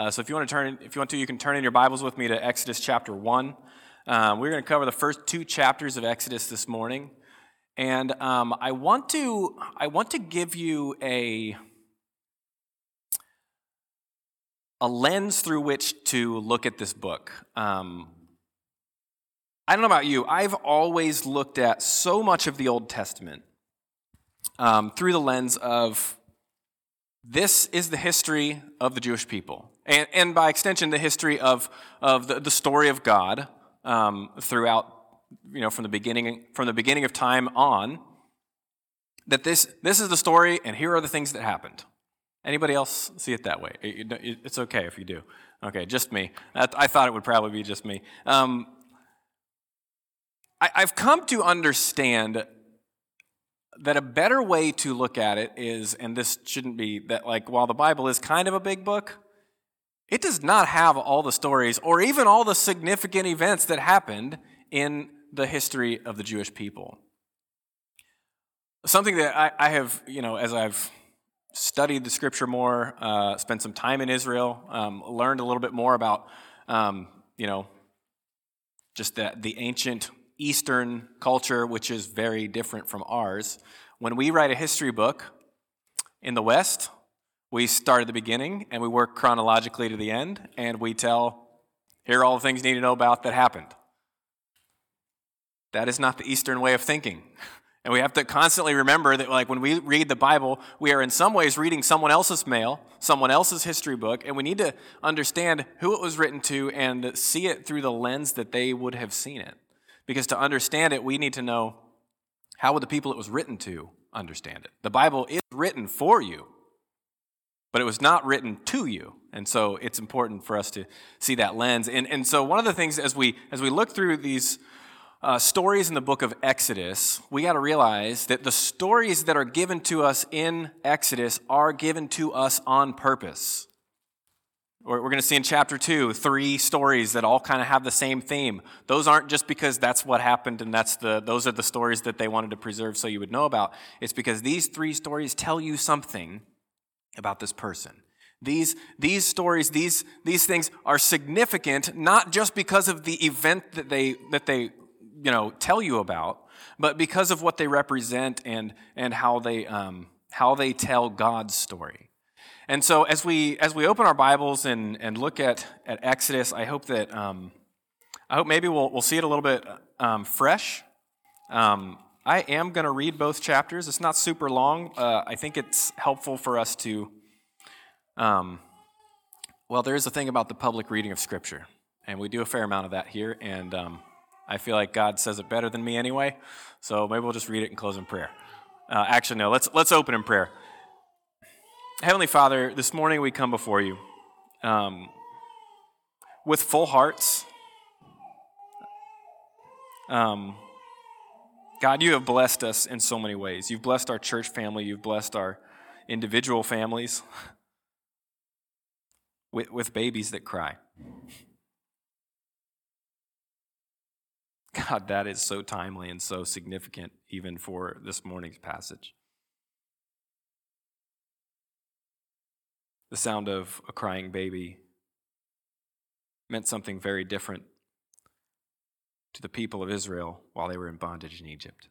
Uh, so if you want to turn, if you want to, you can turn in your Bibles with me to Exodus chapter one. Um, we're going to cover the first two chapters of Exodus this morning, and um, I want to, I want to give you a a lens through which to look at this book. Um, I don't know about you, I've always looked at so much of the Old Testament um, through the lens of this is the history of the Jewish people, and, and by extension, the history of, of the, the story of God um, throughout, you know, from the beginning from the beginning of time on. That this this is the story, and here are the things that happened. Anybody else see it that way? It's okay if you do. Okay, just me. I thought it would probably be just me. Um, I, I've come to understand that a better way to look at it is, and this shouldn't be that, like, while the Bible is kind of a big book, it does not have all the stories or even all the significant events that happened in the history of the Jewish people. Something that I, I have, you know, as I've studied the scripture more, uh, spent some time in Israel, um, learned a little bit more about, um, you know, just that the ancient Eastern culture, which is very different from ours. When we write a history book in the West, we start at the beginning and we work chronologically to the end, and we tell, here are all the things you need to know about that happened. That is not the Eastern way of thinking. And we have to constantly remember that, like, when we read the Bible, we are in some ways reading someone else's mail, someone else's history book, and we need to understand who it was written to and see it through the lens that they would have seen it. Because to understand it, we need to know how would the people it was written to understand it. The Bible is written for you, but it was not written to you. And so it's important for us to see that lens. And, and so one of the things as we as we look through these uh, stories in the book of Exodus, we got to realize that the stories that are given to us in Exodus are given to us on purpose. We're going to see in chapter 2 three stories that all kind of have the same theme. Those aren't just because that's what happened and that's the, those are the stories that they wanted to preserve so you would know about. It's because these three stories tell you something about this person. These, these stories, these, these things are significant not just because of the event that they, that they you know, tell you about, but because of what they represent and, and how, they, um, how they tell God's story. And so as we as we open our Bibles and, and look at, at Exodus, I hope that um, I hope maybe we'll we'll see it a little bit um, fresh. Um, I am going to read both chapters. It's not super long. Uh, I think it's helpful for us to. Um, well, there is a thing about the public reading of Scripture, and we do a fair amount of that here. And um, I feel like God says it better than me anyway. So maybe we'll just read it and close in prayer. Uh, actually, no. Let's let's open in prayer. Heavenly Father, this morning we come before you um, with full hearts. Um, God, you have blessed us in so many ways. You've blessed our church family, you've blessed our individual families with, with babies that cry. God, that is so timely and so significant, even for this morning's passage. The sound of a crying baby meant something very different to the people of Israel while they were in bondage in Egypt.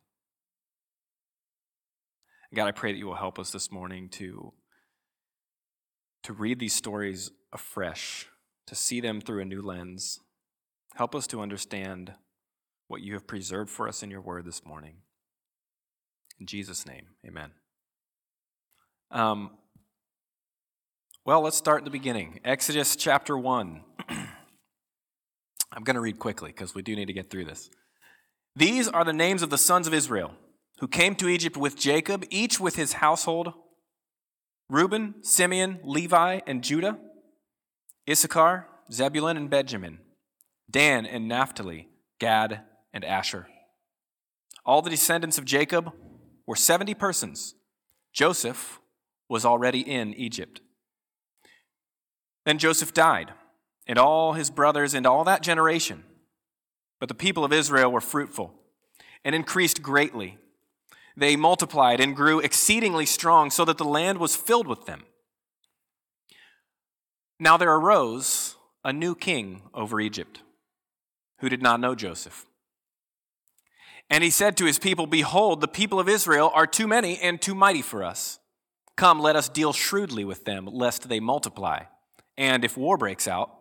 God, I pray that you will help us this morning to, to read these stories afresh, to see them through a new lens. Help us to understand what you have preserved for us in your word this morning. In Jesus' name, amen. Um, well, let's start at the beginning. Exodus chapter 1. I'm going to read quickly because we do need to get through this. These are the names of the sons of Israel who came to Egypt with Jacob, each with his household Reuben, Simeon, Levi, and Judah, Issachar, Zebulun, and Benjamin, Dan and Naphtali, Gad, and Asher. All the descendants of Jacob were 70 persons. Joseph was already in Egypt. Then Joseph died, and all his brothers and all that generation. But the people of Israel were fruitful and increased greatly. They multiplied and grew exceedingly strong, so that the land was filled with them. Now there arose a new king over Egypt who did not know Joseph. And he said to his people, Behold, the people of Israel are too many and too mighty for us. Come, let us deal shrewdly with them, lest they multiply. And if war breaks out,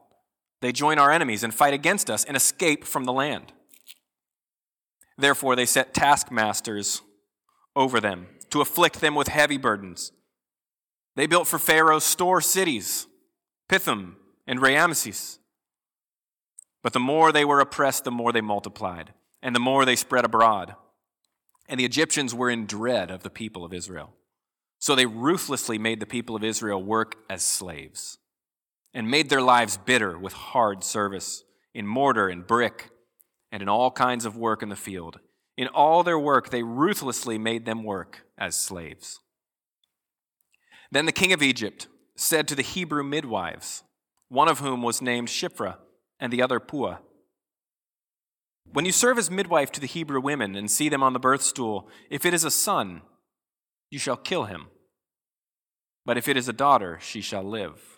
they join our enemies and fight against us and escape from the land. Therefore, they set taskmasters over them to afflict them with heavy burdens. They built for Pharaoh store cities, Pithom and Raamses. But the more they were oppressed, the more they multiplied, and the more they spread abroad. And the Egyptians were in dread of the people of Israel. So they ruthlessly made the people of Israel work as slaves, and made their lives bitter with hard service in mortar and brick, and in all kinds of work in the field. In all their work, they ruthlessly made them work as slaves. Then the king of Egypt said to the Hebrew midwives, one of whom was named Shiphrah, and the other Puah. When you serve as midwife to the Hebrew women and see them on the birth stool, if it is a son, you shall kill him. But if it is a daughter, she shall live.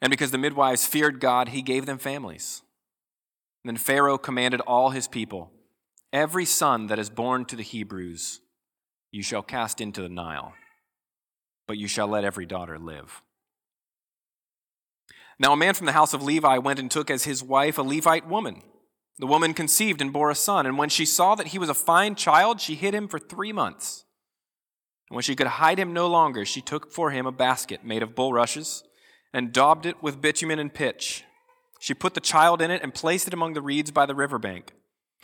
And because the midwives feared God, he gave them families. Then Pharaoh commanded all his people Every son that is born to the Hebrews you shall cast into the Nile, but you shall let every daughter live. Now, a man from the house of Levi went and took as his wife a Levite woman. The woman conceived and bore a son, and when she saw that he was a fine child, she hid him for three months. And when she could hide him no longer, she took for him a basket made of bulrushes and daubed it with bitumen and pitch. She put the child in it and placed it among the reeds by the river bank.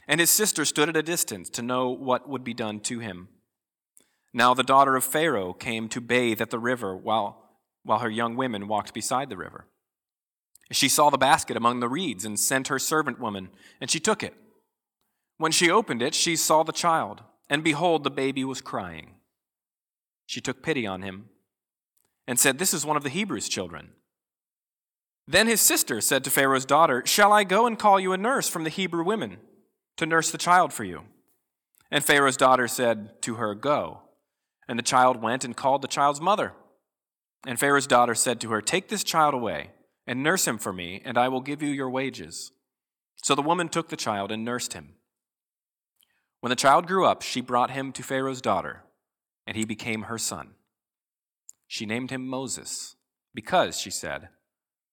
And his sister stood at a distance to know what would be done to him. Now the daughter of Pharaoh came to bathe at the river while, while her young women walked beside the river. She saw the basket among the reeds and sent her servant woman, and she took it. When she opened it, she saw the child, and behold, the baby was crying. She took pity on him and said, This is one of the Hebrews' children. Then his sister said to Pharaoh's daughter, Shall I go and call you a nurse from the Hebrew women to nurse the child for you? And Pharaoh's daughter said to her, Go. And the child went and called the child's mother. And Pharaoh's daughter said to her, Take this child away and nurse him for me, and I will give you your wages. So the woman took the child and nursed him. When the child grew up, she brought him to Pharaoh's daughter, and he became her son. She named him Moses, because, she said,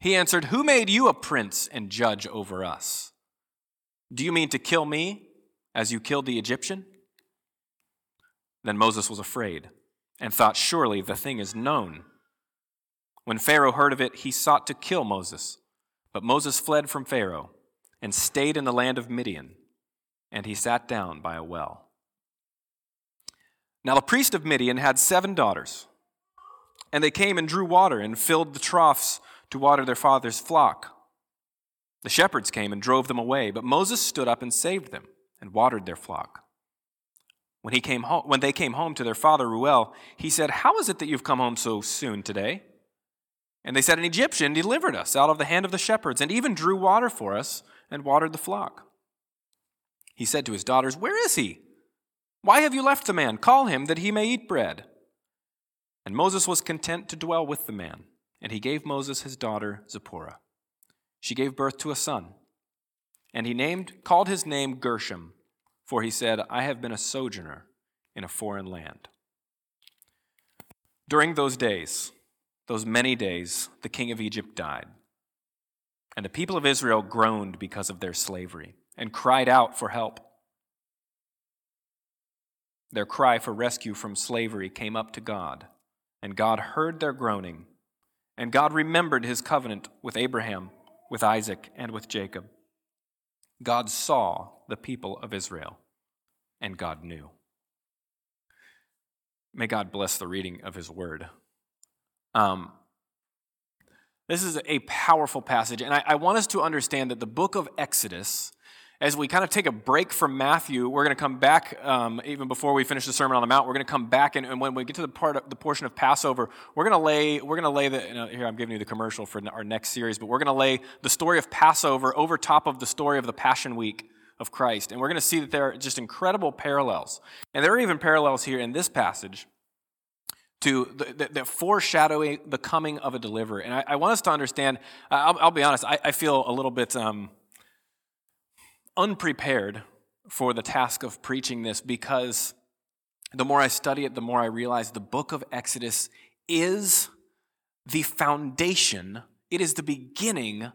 He answered, Who made you a prince and judge over us? Do you mean to kill me as you killed the Egyptian? Then Moses was afraid and thought, Surely the thing is known. When Pharaoh heard of it, he sought to kill Moses. But Moses fled from Pharaoh and stayed in the land of Midian, and he sat down by a well. Now the priest of Midian had seven daughters, and they came and drew water and filled the troughs to water their father's flock. The shepherds came and drove them away, but Moses stood up and saved them and watered their flock. When, he came home, when they came home to their father Reuel, he said, How is it that you've come home so soon today? And they said, An Egyptian delivered us out of the hand of the shepherds, and even drew water for us and watered the flock. He said to his daughters, Where is he? Why have you left the man? Call him that he may eat bread. And Moses was content to dwell with the man, and he gave Moses his daughter Zipporah. She gave birth to a son, and he named called his name Gershom, for he said, I have been a sojourner in a foreign land. During those days, those many days, the king of Egypt died. And the people of Israel groaned because of their slavery and cried out for help. Their cry for rescue from slavery came up to God, and God heard their groaning. And God remembered his covenant with Abraham, with Isaac, and with Jacob. God saw the people of Israel, and God knew. May God bless the reading of his word. Um, this is a powerful passage, and I, I, want us to understand that the book of Exodus, as we kind of take a break from Matthew, we're going to come back um, even before we finish the Sermon on the Mount. We're going to come back, and, and, when we get to the part, of, the portion of Passover, we're going to lay, we're going to lay the. You know, here, I'm giving you the commercial for our next series, but we're going to lay the story of Passover over top of the story of the Passion Week of Christ, and we're going to see that there are just incredible parallels, and there are even parallels here in this passage to the, the, foreshadowing the coming of a deliverer. And I, I want us to understand, I'll, I'll be honest, I, I, feel a little bit um, unprepared for the task of preaching this because the more I study it, the more I realize the book of Exodus is the foundation, it is the beginning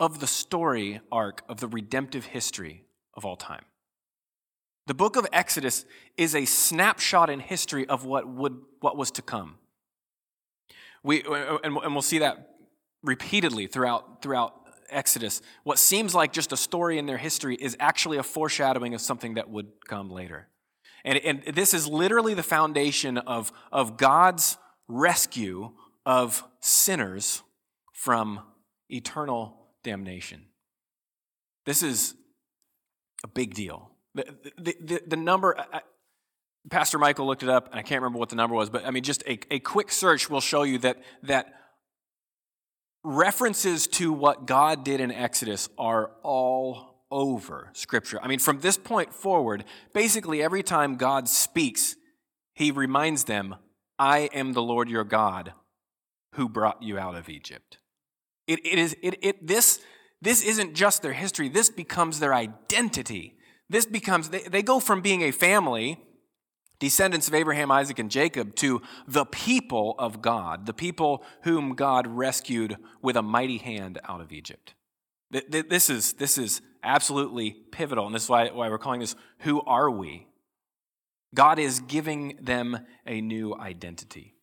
of the story arc of the redemptive history of all time. The book of Exodus is a snapshot in history of what, would, what was to come. We, and we'll see that repeatedly throughout, throughout Exodus. What seems like just a story in their history is actually a foreshadowing of something that would come later. And, and this is literally the foundation of, of God's rescue of sinners from eternal damnation. This is a big deal. The, the, the, the number, I, Pastor Michael looked it up, and I can't remember what the number was, but I mean, just a, a quick search will show you that, that references to what God did in Exodus are all over Scripture. I mean, from this point forward, basically every time God speaks, he reminds them, I am the Lord your God who brought you out of Egypt. It, it is, it, it, this, this isn't just their history, this becomes their identity. This becomes, they, they go from being a family, descendants of Abraham, Isaac, and Jacob, to the people of God, the people whom God rescued with a mighty hand out of Egypt. This is, this is absolutely pivotal, and this is why, why we're calling this Who Are We? God is giving them a new identity.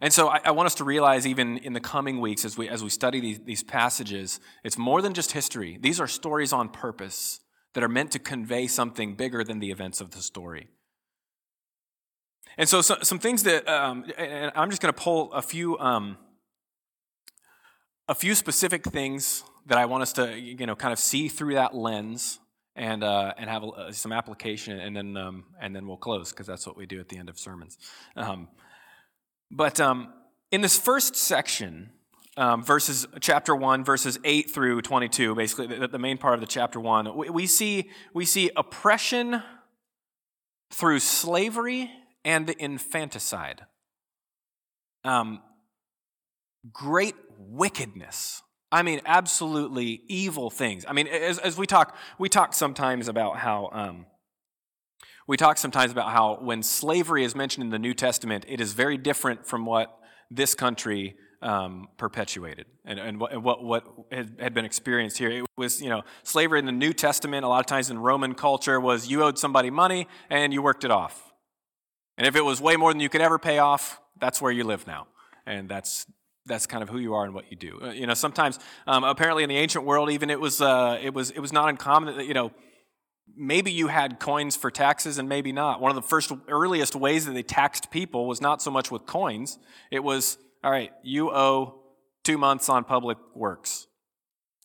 And so I, I, want us to realize, even in the coming weeks, as we, as we study these, these passages, it's more than just history. These are stories on purpose that are meant to convey something bigger than the events of the story. And so, so some things that, um, and I'm just going to pull a few, um, a few specific things that I want us to, you know, kind of see through that lens and uh, and have a, some application, and then um, and then we'll close because that's what we do at the end of sermons. Um, but um, in this first section, um, verses chapter 1 verses 8 through 22 basically the, the, main part of the chapter 1 we, we, see we see oppression through slavery and infanticide. Um, great wickedness. I mean absolutely evil things. I mean as, as we talk we talk sometimes about how um, we talk sometimes about how when slavery is mentioned in the New Testament, it is very different from what this country um, perpetuated and, and, what, what, what had been experienced here. It was, you know, slavery in the New Testament, a lot of times in Roman culture, was you owed somebody money and you worked it off. And if it was way more than you could ever pay off, that's where you live now. And that's, that's kind of who you are and what you do. Uh, you know, sometimes, um, apparently in the ancient world, even it was, uh, it was, it was not uncommon that, you know, maybe you had coins for taxes and maybe not. One of the first earliest ways that they taxed people was not so much with coins. It was, all right, you owe two months on public works.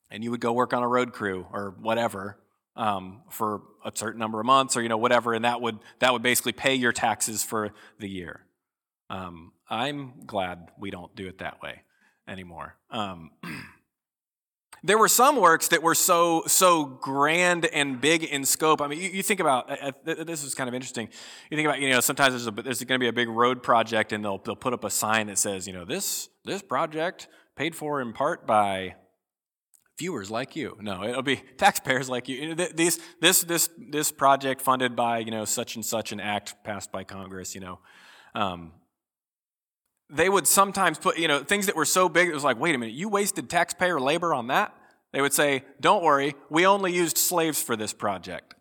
And you would go work on a road crew or whatever um, for a certain number of months or, you know, whatever. And that would, that would basically pay your taxes for the year. Um, I'm glad we don't do it that way anymore. Um, There were some works that were so so grand and big in scope. I mean, you, you think about uh, uh this is kind of interesting. You think about you know sometimes there's, there's going to be a big road project and they'll they'll put up a sign that says you know this this project paid for in part by viewers like you. No, it'll be taxpayers like you. These this this this project funded by you know such and such an act passed by Congress. You know. Um, they would sometimes put, you know, things that were so big, it was like, wait a minute, you wasted taxpayer labor on that? They would say, don't worry, we only used slaves for this project.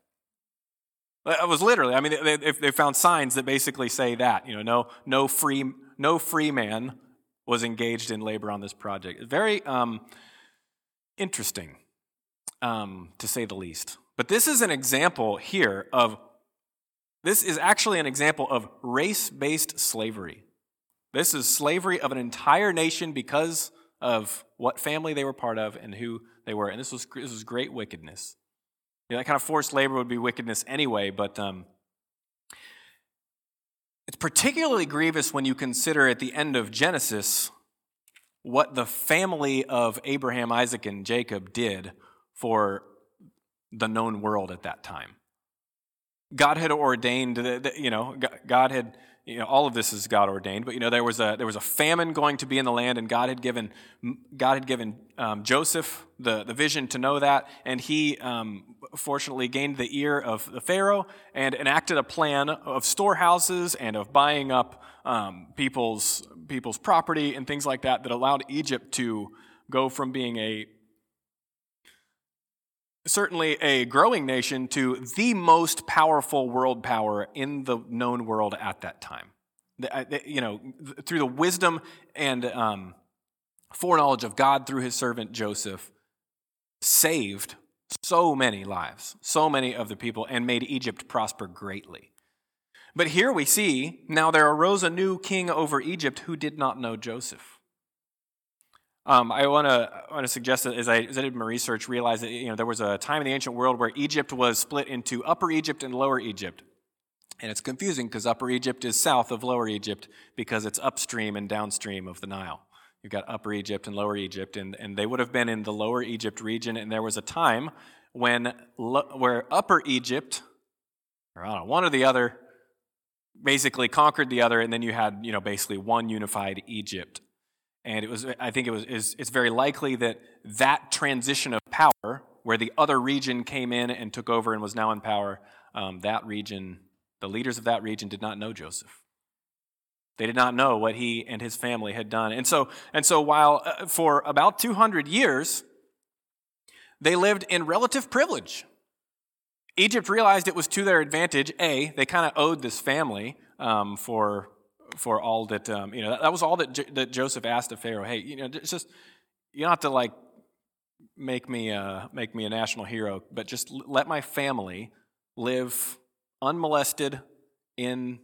It was literally, I mean, they, they found signs that basically say that, you know, no, no, free, no free man was engaged in labor on this project. Very um, interesting, um, to say the least. But this is an example here of, this is actually an example of race based slavery. This is slavery of an entire nation because of what family they were part of and who they were. And this was, this was great wickedness. You know, that kind of forced labor would be wickedness anyway, but um, it's particularly grievous when you consider at the end of Genesis what the family of Abraham, Isaac, and Jacob did for the known world at that time. God had ordained that, you know, God had you know, all of this is God ordained, but you know, there was a there was a famine going to be in the land, and God had given God had given um, Joseph the, the vision to know that, and he um, fortunately gained the ear of the Pharaoh and enacted a plan of storehouses and of buying up um, people's people's property and things like that that allowed Egypt to go from being a certainly a growing nation to the most powerful world power in the known world at that time. Uh, you know, through the wisdom and um, foreknowledge of God through his servant Joseph, saved so many lives, so many of the people, and made Egypt prosper greatly. But here we see now there arose a new king over Egypt who did not know Joseph. Um, I want to want to suggest that as I, as I did my research, realized that you know there was a time in the ancient world where Egypt was split into Upper Egypt and Lower Egypt, and it's confusing because Upper Egypt is south of Lower Egypt because it's upstream and downstream of the Nile. You've got Upper Egypt and Lower Egypt, and, and they would have been in the Lower Egypt region. And there was a time when where Upper Egypt, or I don't know, one or the other, basically conquered the other, and then you had you know basically one unified Egypt. And it was, I think it was, it's very likely that that transition of power, where the other region came in and took over and was now in power, um, that region, the leaders of that region did not know Joseph. They did not know what he and his family had done. And so, and so while uh, for about 200 years, they lived in relative privilege. Egypt realized it was to their advantage. A, they kind of owed this family um, for for all that, um, you know, that, that, was all that, J- that Joseph asked of Pharaoh. Hey, you know, just, you don't have to like make me, uh, make me a national hero, but just let my family live unmolested in,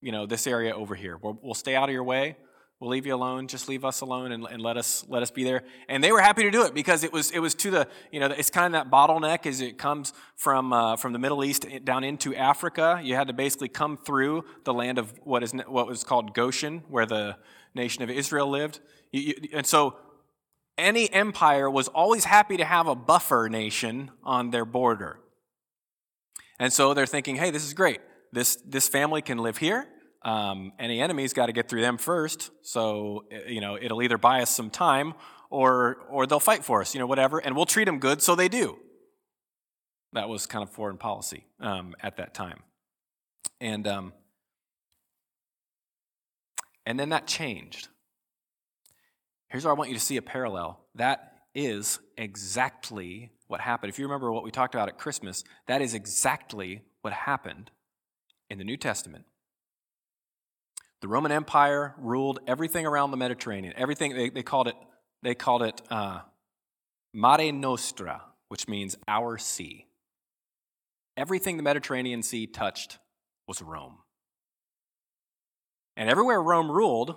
you know, this area over here. We'll, we'll stay out of your way. We'll leave you alone. Just leave us alone and, and let us let us be there. And they were happy to do it because it was it was to the you know it's kind of that bottleneck as it comes from uh, from the Middle East down into Africa. You had to basically come through the land of what is what was called Goshen, where the nation of Israel lived. You, you, and so any empire was always happy to have a buffer nation on their border. And so they're thinking, hey, this is great. This this family can live here um, any enemies got to get through them first. So, eh, you know, it'll either buy us some time or, or they'll fight for us, you know, whatever, and we'll treat them good, so they do. That was kind of foreign policy um, at that time. And, um, and then that changed. Here's where I want you to see a parallel. That is exactly what happened. If you remember what we talked about at Christmas, that is exactly what happened in the New Testament the Roman Empire ruled everything around the Mediterranean. Everything they, they called it they called it uh, Mare Nostra, which means our sea. Everything the Mediterranean Sea touched was Rome. And everywhere Rome ruled,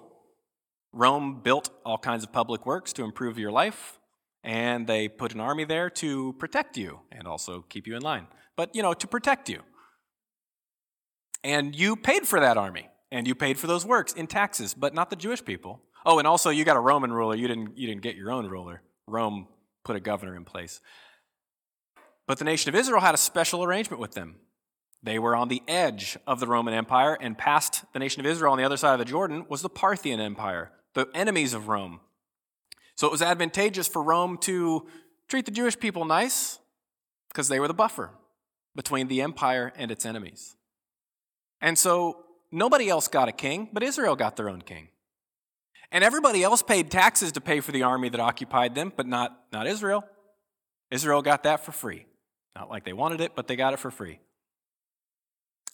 Rome built all kinds of public works to improve your life, and they put an army there to protect you and also keep you in line. But, you know, to protect you. And you paid for that army. And you paid for those works in taxes, but not the Jewish people. Oh, and also you got a Roman ruler. You didn't, you didn't get your own ruler. Rome put a governor in place. But the nation of Israel had a special arrangement with them. They were on the edge of the Roman Empire, and past the nation of Israel on the other side of the Jordan was the Parthian Empire, the enemies of Rome. So it was advantageous for Rome to treat the Jewish people nice because they were the buffer between the empire and its enemies. And so nobody else got a king, but Israel got their own king. And everybody else paid taxes to pay for the army that occupied them, but not, not Israel. Israel got that for free. Not like they wanted it, but they got it for free.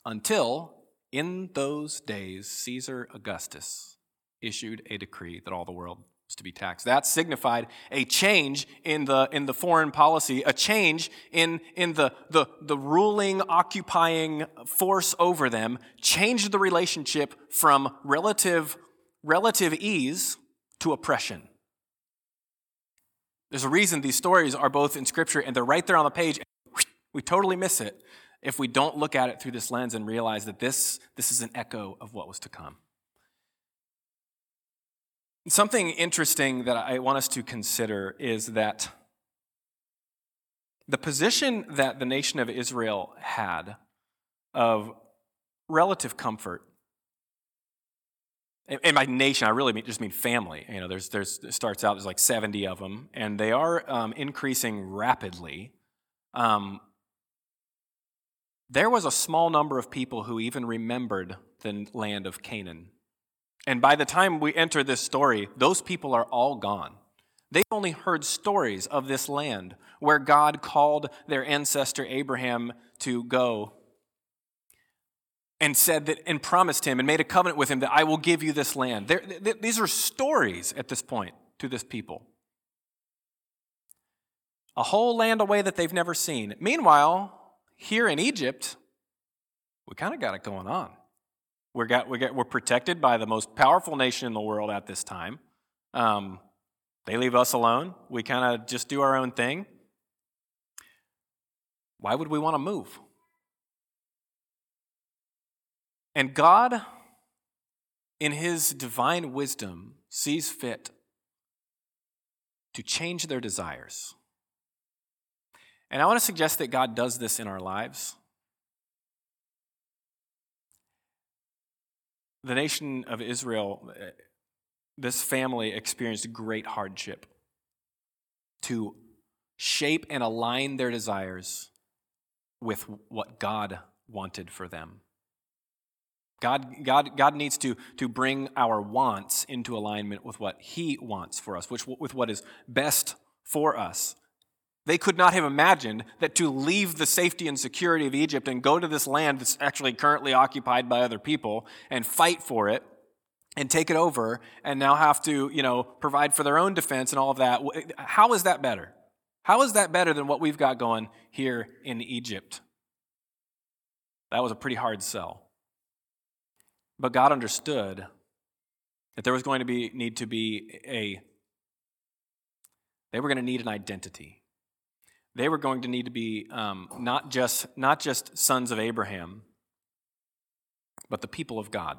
Until, in those days, Caesar Augustus issued a decree that all the world to be taxed. That signified a change in the, in the foreign policy, a change in, in the, the, the ruling, occupying force over them, changed the relationship from relative, relative ease to oppression. There's a reason these stories are both in Scripture and they're right there on the page. We totally miss it if we don't look at it through this lens and realize that this, this is an echo of what was to come. Something interesting that I want us to consider is that the position that the nation of Israel had of relative comfort, and by nation, I really just mean family. You know, there's, there's, it starts out, there's like 70 of them, and they are um, increasing rapidly. Um, there was a small number of people who even remembered the land of Canaan and by the time we enter this story, those people are all gone. They've only heard stories of this land where God called their ancestor Abraham to go and said that and promised him and made a covenant with him that I will give you this land. Th- these are stories at this point to this people. A whole land away that they've never seen. Meanwhile, here in Egypt, we kind of got it going on. We're, got, we got, we're protected by the most powerful nation in the world at this time. Um, they leave us alone. We kind of just do our own thing. Why would we want to move? And God, in His divine wisdom, sees fit to change their desires. And I want to suggest that God does this in our lives. The nation of Israel, eh, this family experienced great hardship to shape and align their desires with what God wanted for them. God, God, God needs to, to bring our wants into alignment with what He wants for us, which, with what is best for us. They could not have imagined that to leave the safety and security of Egypt and go to this land that's actually currently occupied by other people and fight for it and take it over and now have to, you know, provide for their own defense and all of that. How is that better? How is that better than what we've got going here in Egypt? That was a pretty hard sell. But God understood that there was going to be need to be a they were going to need an identity they were going to need to be um, not, just, not just sons of Abraham, but the people of God.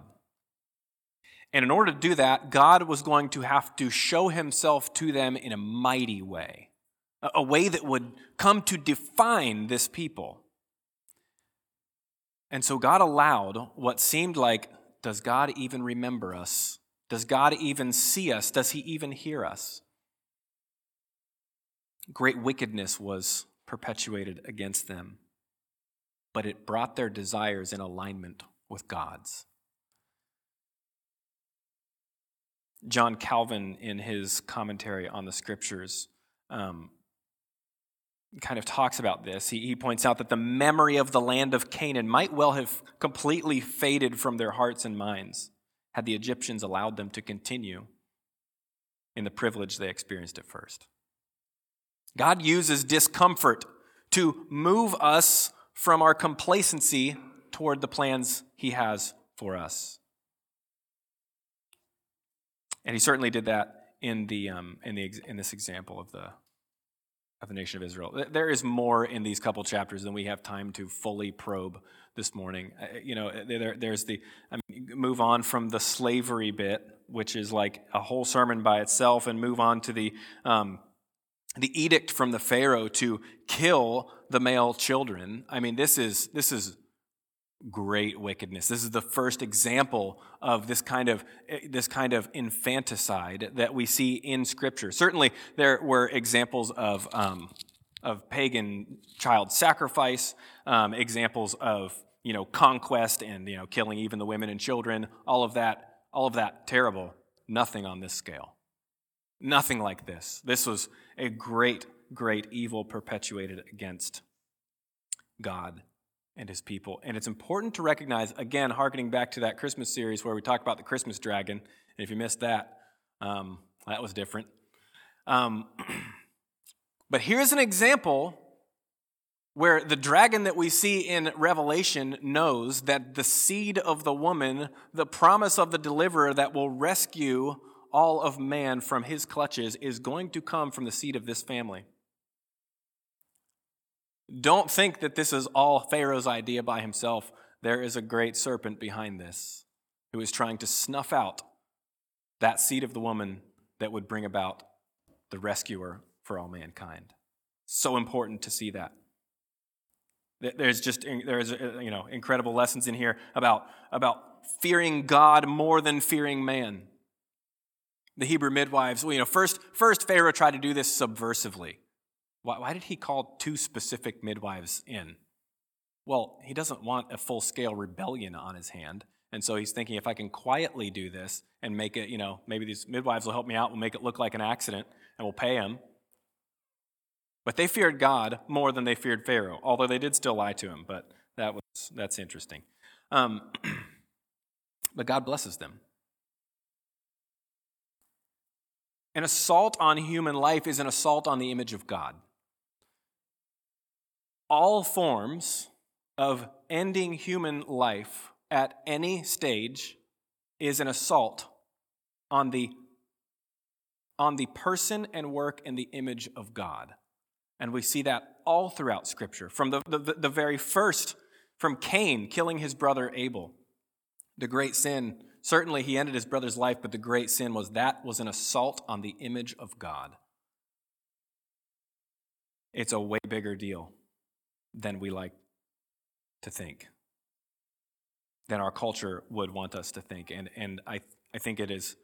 And in order to do that, God was going to have to show himself to them in a mighty way, a way that would come to define this people. And so God allowed what seemed like, does God even remember us? Does God even see us? Does he even hear us? Great wickedness was perpetuated against them, but it brought their desires in alignment with God's. John Calvin, in his commentary on the scriptures, um, kind of talks about this. He, he points out that the memory of the land of Canaan might well have completely faded from their hearts and minds had the Egyptians allowed them to continue in the privilege they experienced at first. God uses discomfort to move us from our complacency toward the plans He has for us. And He certainly did that in, the, um, in, the, in this example of the, of the nation of Israel. There is more in these couple chapters than we have time to fully probe this morning. Uh, you know, there, there's the I mean, move on from the slavery bit, which is like a whole sermon by itself, and move on to the um, the edict from the Pharaoh to kill the male children. I mean, this is, this is great wickedness. This is the first example of this kind of, this kind of infanticide that we see in Scripture. Certainly, there were examples of, um, of pagan child sacrifice, um, examples of you know conquest and you know killing even the women and children. All of that, all of that terrible. Nothing on this scale. Nothing like this. This was a great, great evil perpetuated against God and his people. And it's important to recognize, again, harkening back to that Christmas series where we talked about the Christmas dragon. And if you missed that, um, that was different. Um, but here's an example where the dragon that we see in Revelation knows that the seed of the woman, the promise of the deliverer that will rescue all of man from his clutches, is going to come from the seed of this family. Don't think that this is all Pharaoh's idea by himself. There is a great serpent behind this who is trying to snuff out that seed of the woman that would bring about the rescuer for all mankind. So important to see that. There's just there's uh, you know incredible lessons in here about about fearing God more than fearing man. The Hebrew midwives, well, you know, first first Pharaoh tried to do this subversively. Why, why did he call two specific midwives in? Well, he doesn't want a full scale rebellion on his hand. And so he's thinking if I can quietly do this and make it, you know, maybe these midwives will help me out, we'll make it look like an accident, and we'll pay him. But they feared God more than they feared Pharaoh, although they did still lie to him, but that was, that's interesting. Um, but God blesses them. An assault on human life is an assault on the image of God. All forms of ending human life at any stage is an assault on the, on the person and work and the image of God. And we see that all throughout Scripture. From the, the, the very first, from Cain killing his brother Abel, the great sin, certainly he ended his brother's life, but the great sin was that was an assault on the image of God. It's a way bigger deal than we like to think, than our culture would want us to think. And, and I, I think it is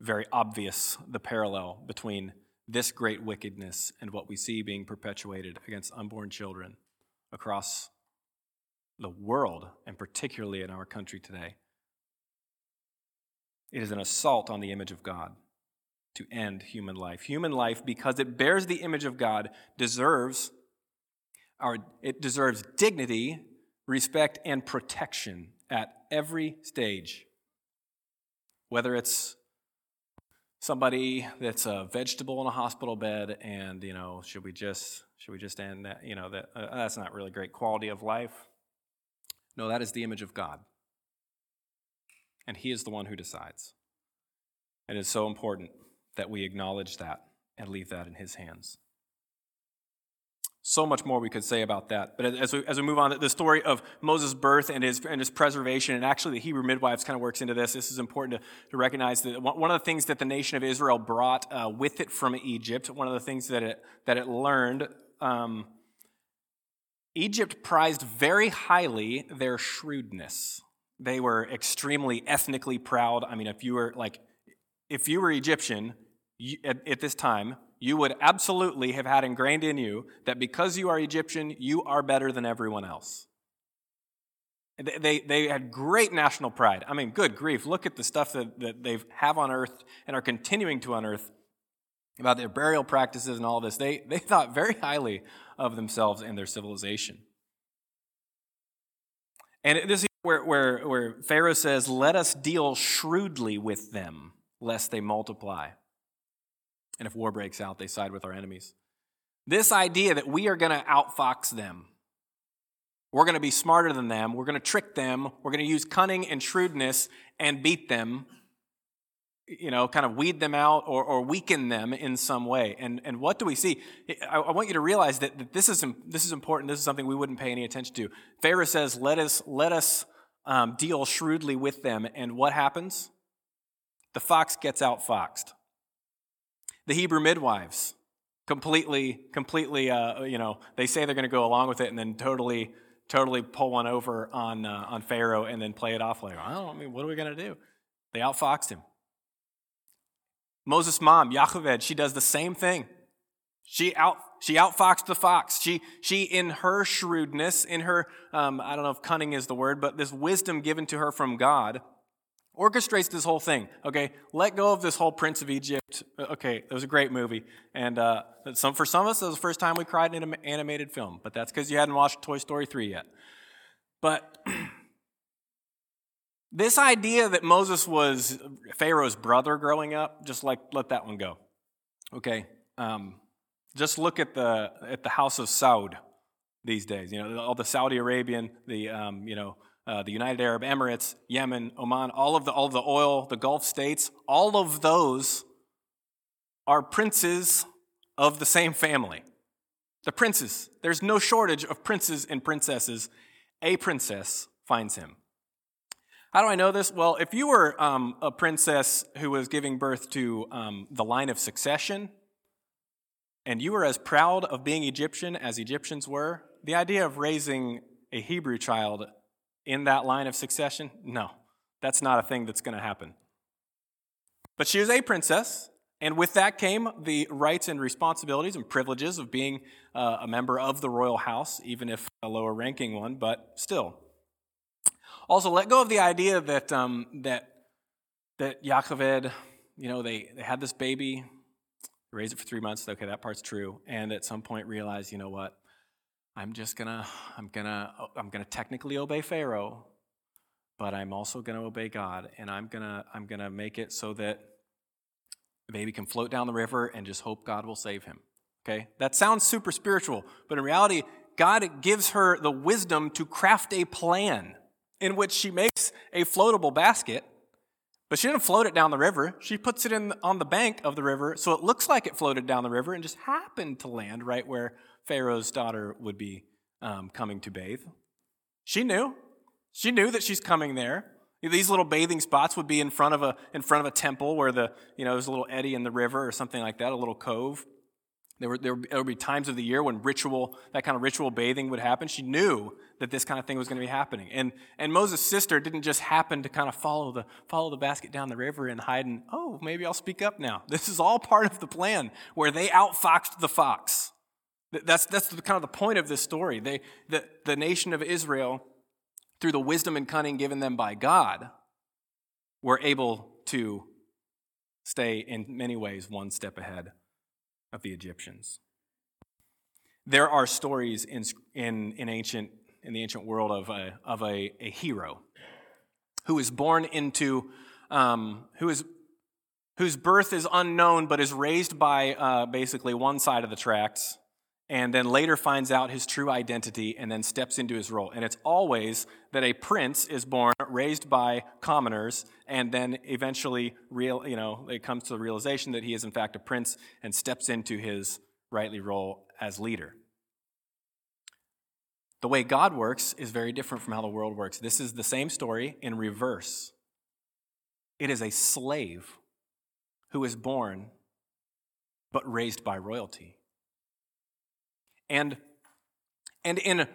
very obvious the parallel between this great wickedness and what we see being perpetuated against unborn children across the world, and particularly in our country today. It is an assault on the image of God to end human life. Human life, because it bears the image of God, deserves our, it deserves dignity, respect, and protection at every stage. Whether it's somebody that's a vegetable in a hospital bed and you know should we just should we just end that you know that uh, that's not really great quality of life no that is the image of god and he is the one who decides And it is so important that we acknowledge that and leave that in his hands so much more we could say about that. But as we, as we move on, to the story of Moses' birth and his, and his preservation, and actually the Hebrew midwives kind of works into this. This is important to, to recognize that one of the things that the nation of Israel brought uh, with it from Egypt, one of the things that it, that it learned, um, Egypt prized very highly their shrewdness. They were extremely ethnically proud. I mean, if you were like, if you were Egyptian you, at, at this time, you would absolutely have had ingrained in you that because you are Egyptian, you are better than everyone else. They, they had great national pride. I mean, good grief. Look at the stuff that, that they have unearthed and are continuing to unearth about their burial practices and all this. They, they thought very highly of themselves and their civilization. And this is where, where, where Pharaoh says, Let us deal shrewdly with them, lest they multiply. And if war breaks out, they side with our enemies. This idea that we are going to outfox them, we're going to be smarter than them, we're going to trick them, we're going to use cunning and shrewdness and beat them, you know, kind of weed them out or, or weaken them in some way. And, and what do we see? I, I want you to realize that, that this, is, this is important. This is something we wouldn't pay any attention to. Pharaoh says, let us, let us um, deal shrewdly with them. And what happens? The fox gets outfoxed. The Hebrew midwives, completely, completely, uh, you know, they say they're going to go along with it and then totally, totally pull one over on, uh, on Pharaoh and then play it off like, I don't I mean, what are we going to do? They outfoxed him. Moses' mom, Yocheved, she does the same thing. She out she outfoxed the fox. She she in her shrewdness, in her um, I don't know if cunning is the word, but this wisdom given to her from God, orchestrates this whole thing. Okay, let go of this whole Prince of Egypt. Okay, it was a great movie, and uh, some for some of us, it was the first time we cried in an animated film. But that's because you hadn't watched Toy Story three yet. But this idea that Moses was Pharaoh's brother growing up, just like let that one go. Okay. Um, just look at the at the house of Saud these days. You know, all the Saudi Arabian, the um, you know, uh, the United Arab Emirates, Yemen, Oman, all of the all of the oil, the Gulf states, all of those are princes of the same family. The princes. There's no shortage of princes and princesses. A princess finds him. How do I know this? Well, if you were um, a princess who was giving birth to um, the line of succession, and you were as proud of being Egyptian as Egyptians were, the idea of raising a Hebrew child in that line of succession, no, that's not a thing that's going to happen. But she was a princess, and with that came the rights and responsibilities and privileges of being uh, a member of the royal house, even if a lower ranking one, but still. Also, let go of the idea that, um, that, that Yocheved, you know, they, they had this baby, raised it for three months. Okay, that part's true. And at some point realize, you know what? I'm just gonna, I'm gonna, uh, I'm gonna technically obey Pharaoh, but I'm also gonna obey God, and I'm gonna, I'm gonna make it so that the baby can float down the river and just hope God will save him. Okay, that sounds super spiritual, but in reality, God gives her the wisdom to craft a plan in which she makes a floatable basket but she didn't float it down the river. She puts it in on the bank of the river so it looks like it floated down the river and just happened to land right where Pharaoh's daughter would be um, coming to bathe. She knew. She knew that she's coming there. These little bathing spots would be in front of a in front of a temple where the you know there's a little eddy in the river or something like that, a little cove. There, there, would, be times of the year when ritual, that kind of ritual bathing would happen. She knew that this kind of thing was going to be happening. And, and Moses' sister didn't just happen to kind of follow the, follow the basket down the river and hide and, oh, maybe I'll speak up now. This is all part of the plan where they outfoxed the fox. That's, that's the, kind of the point of this story. They, the, the nation of Israel, through the wisdom and cunning given them by God, were able to stay in many ways one step ahead of the Egyptians. There are stories in, in, in, ancient, in the ancient world of a, of a, a hero who is born into, um, who is, whose birth is unknown but is raised by uh, basically one side of the tracks and then later finds out his true identity and then steps into his role. And it's always that a prince is born, raised by commoners, and then eventually, real, you know, it comes to the realization that he is in fact a prince and steps into his rightly role as leader. The way God works is very different from how the world works. This is the same story in reverse. It is a slave who is born but raised by royalty. And, and in,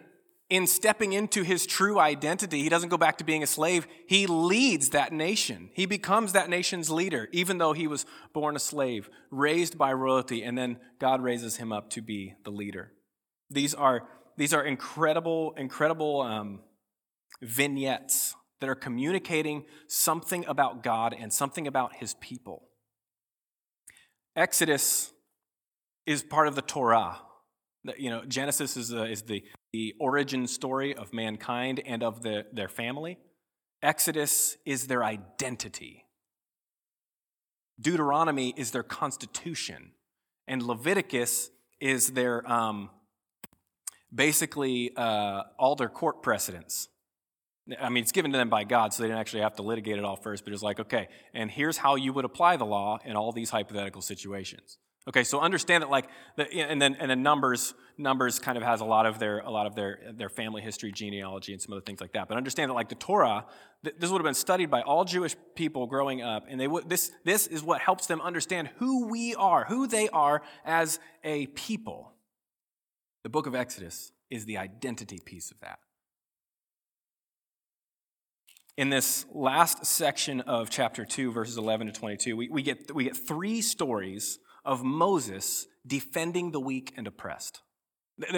in stepping into his true identity, he doesn't go back to being a slave. He leads that nation. He becomes that nation's leader, even though he was born a slave, raised by royalty, and then God raises him up to be the leader. These are, these are incredible, incredible um, vignettes that are communicating something about God and something about his people. Exodus is part of the Torah, you know, Genesis is, uh, is the, the origin story of mankind and of the, their family. Exodus is their identity. Deuteronomy is their constitution. And Leviticus is their, um, basically, uh, all their court precedents. I mean, it's given to them by God, so they didn't actually have to litigate it all first, but it's like, okay, and here's how you would apply the law in all these hypothetical situations. Okay, so understand that like and then and then numbers numbers kind of has a lot of their a lot of their their family history, genealogy, and some other things like that. But understand that like the Torah, th- this would have been studied by all Jewish people growing up, and they would this this is what helps them understand who we are, who they are as a people. The book of Exodus is the identity piece of that. In this last section of chapter 2, verses 11 to 22, we, we, get, we get three stories of Moses defending the weak and oppressed.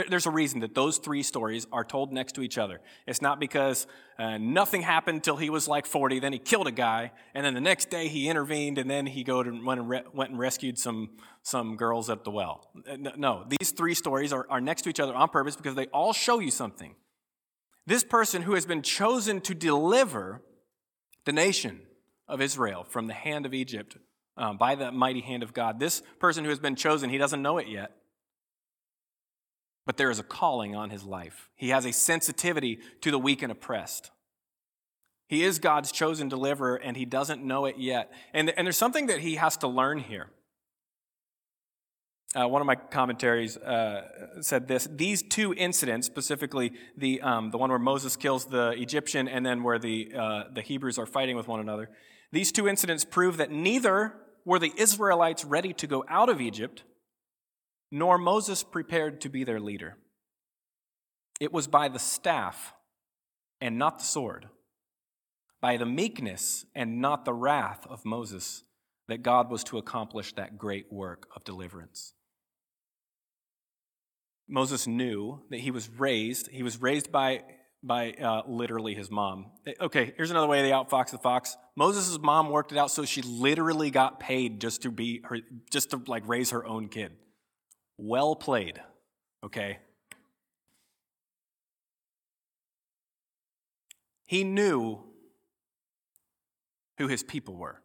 There's a reason that those three stories are told next to each other. It's not because uh, nothing happened till he was like 40, then he killed a guy, and then the next day he intervened, and then he go to, went, and re- went and rescued some, some girls at the well. Uh, no, these three stories are, are next to each other on purpose because they all show you something. This person who has been chosen to deliver the nation of Israel from the hand of Egypt um, by the mighty hand of God, this person who has been chosen, he doesn't know it yet but there is a calling on his life. He has a sensitivity to the weak and oppressed. He is God's chosen deliverer, and he doesn't know it yet. And, and there's something that he has to learn here. Uh, one of my commentaries uh, said this these two incidents, specifically the, um, the one where Moses kills the Egyptian and then where the, uh, the Hebrews are fighting with one another, these two incidents prove that neither were the Israelites ready to go out of Egypt, nor Moses prepared to be their leader. It was by the staff and not the sword, by the meekness and not the wrath of Moses, that God was to accomplish that great work of deliverance. Moses knew that he was raised, he was raised by, by uh, literally his mom. Okay, here's another way they outfox the fox. Moses' mom worked it out so she literally got paid just to be her, just to like raise her own kid. Well played, okay? He knew who his people were.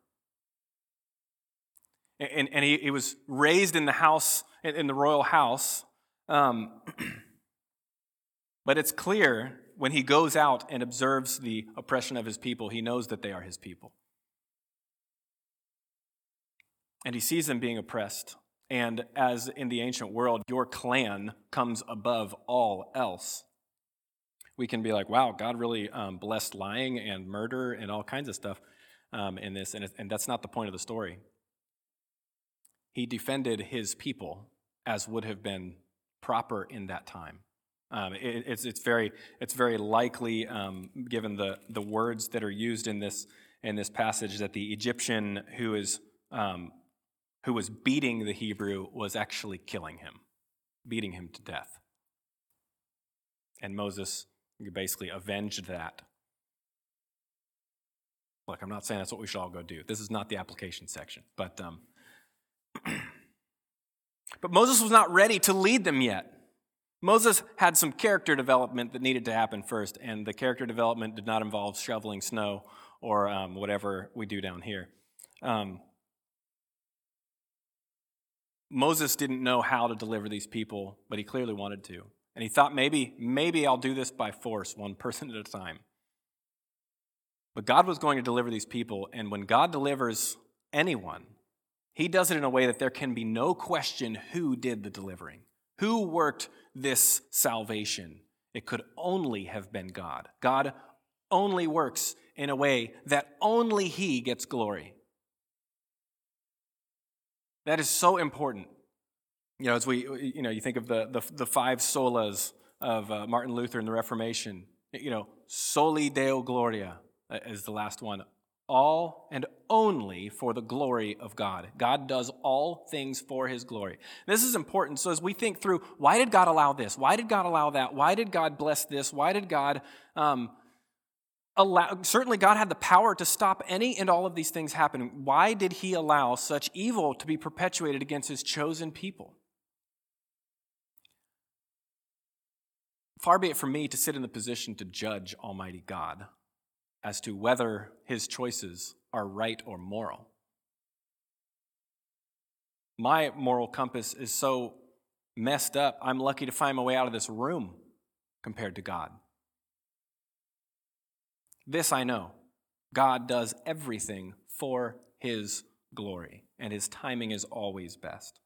And, and he, he was raised in the house, in the royal house. Um, but it's clear when he goes out and observes the oppression of his people, he knows that they are his people. And he sees them being oppressed. And as in the ancient world, your clan comes above all else. We can be like, wow, God really um, blessed lying and murder and all kinds of stuff um, in this. And, and that's not the point of the story. He defended his people as would have been proper in that time. Um, it, it's, it's, very, it's very likely, um, given the, the words that are used in this, in this passage, that the Egyptian who is um, who was beating the Hebrew was actually killing him, beating him to death. And Moses basically avenged that. Look, I'm not saying that's what we should all go do. This is not the application section. But, um, but Moses was not ready to lead them yet. Moses had some character development that needed to happen first, and the character development did not involve shoveling snow or um, whatever we do down here. Um, Moses didn't know how to deliver these people, but he clearly wanted to. And he thought maybe, maybe I'll do this by force, one person at a time. But God was going to deliver these people, and when God delivers anyone, he does it in a way that there can be no question who did the delivering, who worked this salvation. It could only have been God. God only works in a way that only he gets glory. That is so important. You know, as we, you know, you think of the, the, the five solas of uh, Martin Luther and the Reformation, you know, soli deo gloria uh, is the last one. All and only for the glory of God. God does all things for his glory. This is important. So, as we think through, why did God allow this? Why did God allow that? Why did God bless this? Why did God um, allow, certainly God had the power to stop any and all of these things happening. Why did he allow such evil to be perpetuated against his chosen people? Far be it from me to sit in the position to judge Almighty God as to whether his choices are right or moral. My moral compass is so messed up, I'm lucky to find my way out of this room compared to God. This I know God does everything for his glory, and his timing is always best.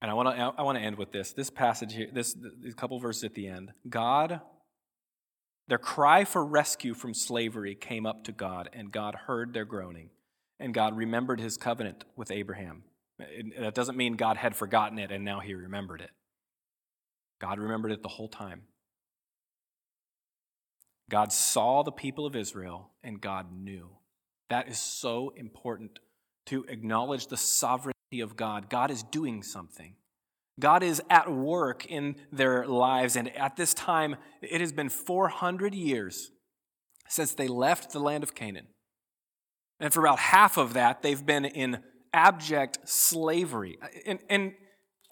And I want to I want to end with this. This passage here, this these couple verses at the end. God their cry for rescue from slavery came up to God, and God heard their groaning, and God remembered his covenant with Abraham. That doesn't mean God had forgotten it and now he remembered it. God remembered it the whole time. God saw the people of Israel and God knew. That is so important to acknowledge the sovereignty of God. God is doing something. God is at work in their lives. And at this time, it has been 400 years since they left the land of Canaan. And for about half of that, they've been in abject slavery. And, and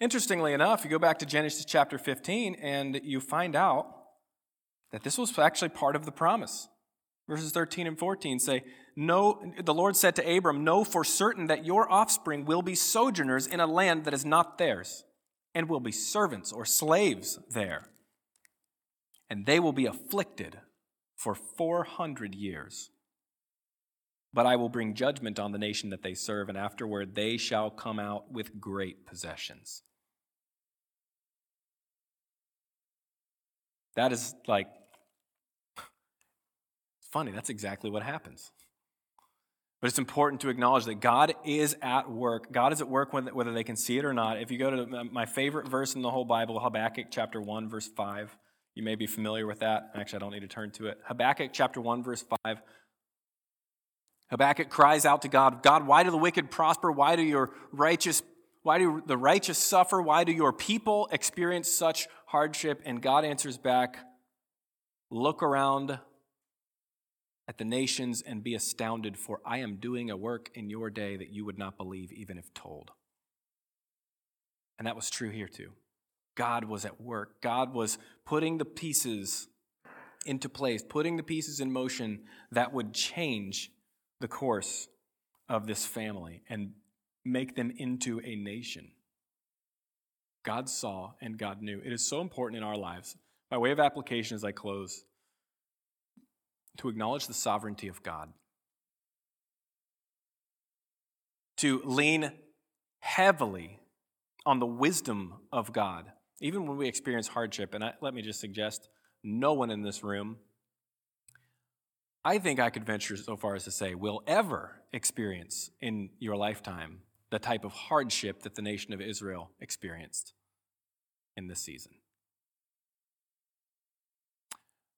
interestingly enough, you go back to Genesis chapter 15 and you find out that this was actually part of the promise. Verses 13 and 14 say, "No, the Lord said to Abram, Know for certain that your offspring will be sojourners in a land that is not theirs, and will be servants or slaves there. And they will be afflicted for 400 years. But I will bring judgment on the nation that they serve, and afterward they shall come out with great possessions. That is like it's funny. That's exactly what happens. But it's important to acknowledge that God is at work. God is at work whether they can see it or not. If you go to my favorite verse in the whole Bible, Habakkuk chapter 1, verse 5, you may be familiar with that. Actually, I don't need to turn to it. Habakkuk chapter 1, verse 5. Habakkuk cries out to God, God, why do the wicked prosper? Why do your righteous why do the righteous suffer? Why do your people experience such hardship? And God answers back, Look around at the nations and be astounded, for I am doing a work in your day that you would not believe, even if told. And that was true here too. God was at work. God was putting the pieces into place, putting the pieces in motion that would change the course of this family and make them into a nation. God saw and God knew. It is so important in our lives. By way of application, as I close, to acknowledge the sovereignty of God, to lean heavily on the wisdom of God, even when we experience hardship. And I, let me just suggest no one in this room, I think I could venture so far as to say, will ever experience in your lifetime the type of hardship that the nation of Israel experienced in this season.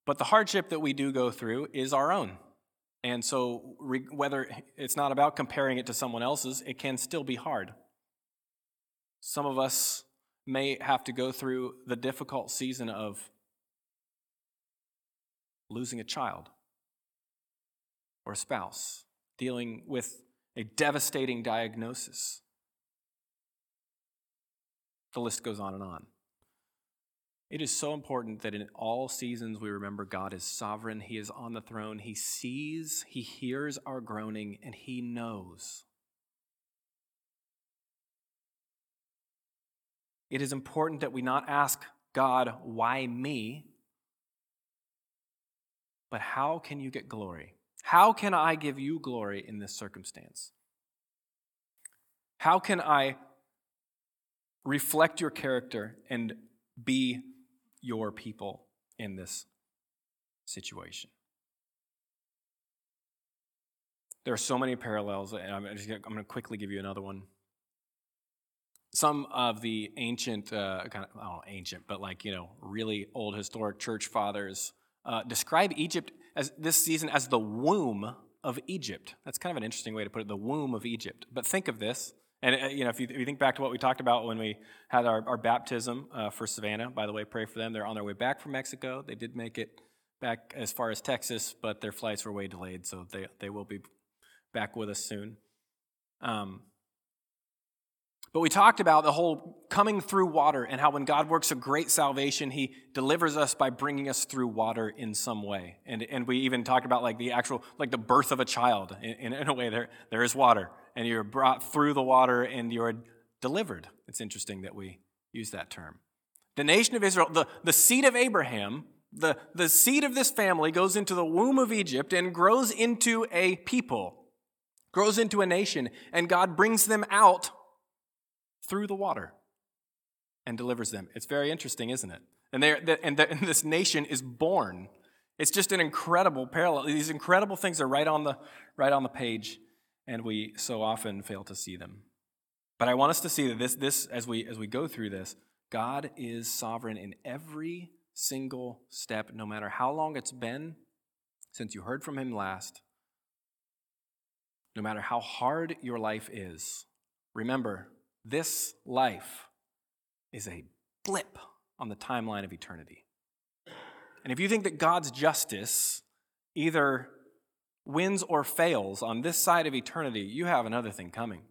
But the hardship that we do go through is our own. And so, whether it's not about comparing it to someone else's, it can still be hard. Some of us may have to go through the difficult season of losing a child or a spouse, dealing with a devastating diagnosis. The list goes on and on. It is so important that in all seasons we remember God is sovereign. He is on the throne. He sees, He hears our groaning, and He knows. It is important that we not ask God, why me? But how can you get glory? How can I give you glory in this circumstance? How can I reflect your character and be your people in this situation. There are so many parallels, and I'm, just I'm going to quickly give you another one. Some of the ancient, uh, kind of, oh, ancient, but like, you know, really old historic church fathers uh, describe Egypt as this season as the womb of Egypt. That's kind of an interesting way to put it, the womb of Egypt. But think of this and uh, you know, if you, if you, think back to what we talked about when we had our, our baptism uh, for Savannah, by the way, pray for them. They're on their way back from Mexico. They did make it back as far as Texas, but their flights were way delayed, so they, they will be back with us soon. Um, but we talked about the whole coming through water and how when God works a great salvation, he delivers us by bringing us through water in some way. And, and we even talked about like the actual, like the birth of a child. In, in a way, there, there is water and you're brought through the water and you're delivered. It's interesting that we use that term. The nation of Israel, the, the seed of Abraham, the, the seed of this family goes into the womb of Egypt and grows into a people, grows into a nation, and God brings them out through the water and delivers them. It's very interesting, isn't it? And, and, and this nation is born. It's just an incredible parallel. These incredible things are right on the, right on the page, and we so often fail to see them. But I want us to see that this, this as, we, as we go through this, God is sovereign in every single step, no matter how long it's been since you heard from Him last. no matter how hard your life is, remember this life is a blip on the timeline of eternity. And if you think that God's justice either wins or fails on this side of eternity, you have another thing coming.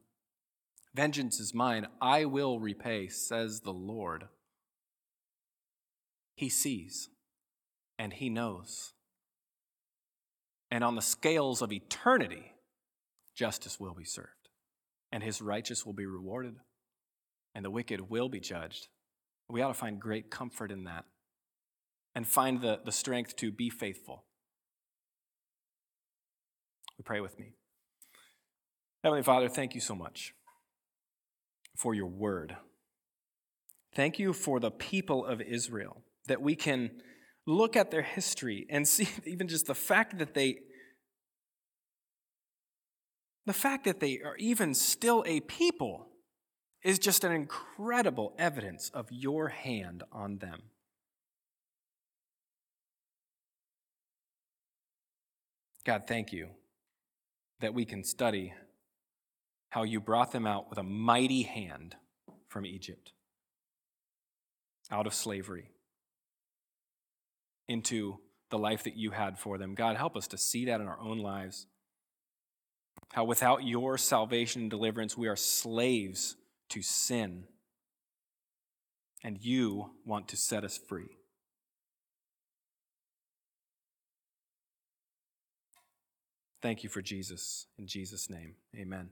Vengeance is mine, I will repay, says the Lord. He sees and he knows. And on the scales of eternity, justice will be served, and his righteous will be rewarded, and the wicked will be judged. We ought to find great comfort in that and find the, the strength to be faithful. We pray with me. Heavenly Father, thank you so much for your word. Thank you for the people of Israel, that we can look at their history and see even just the fact that they the fact that they are even still a people is just an incredible evidence of your hand on them. God, thank you that we can study how you brought them out with a mighty hand from Egypt, out of slavery, into the life that you had for them. God, help us to see that in our own lives. How without your salvation and deliverance, we are slaves to sin. And you want to set us free. Thank you for Jesus. In Jesus' name, amen.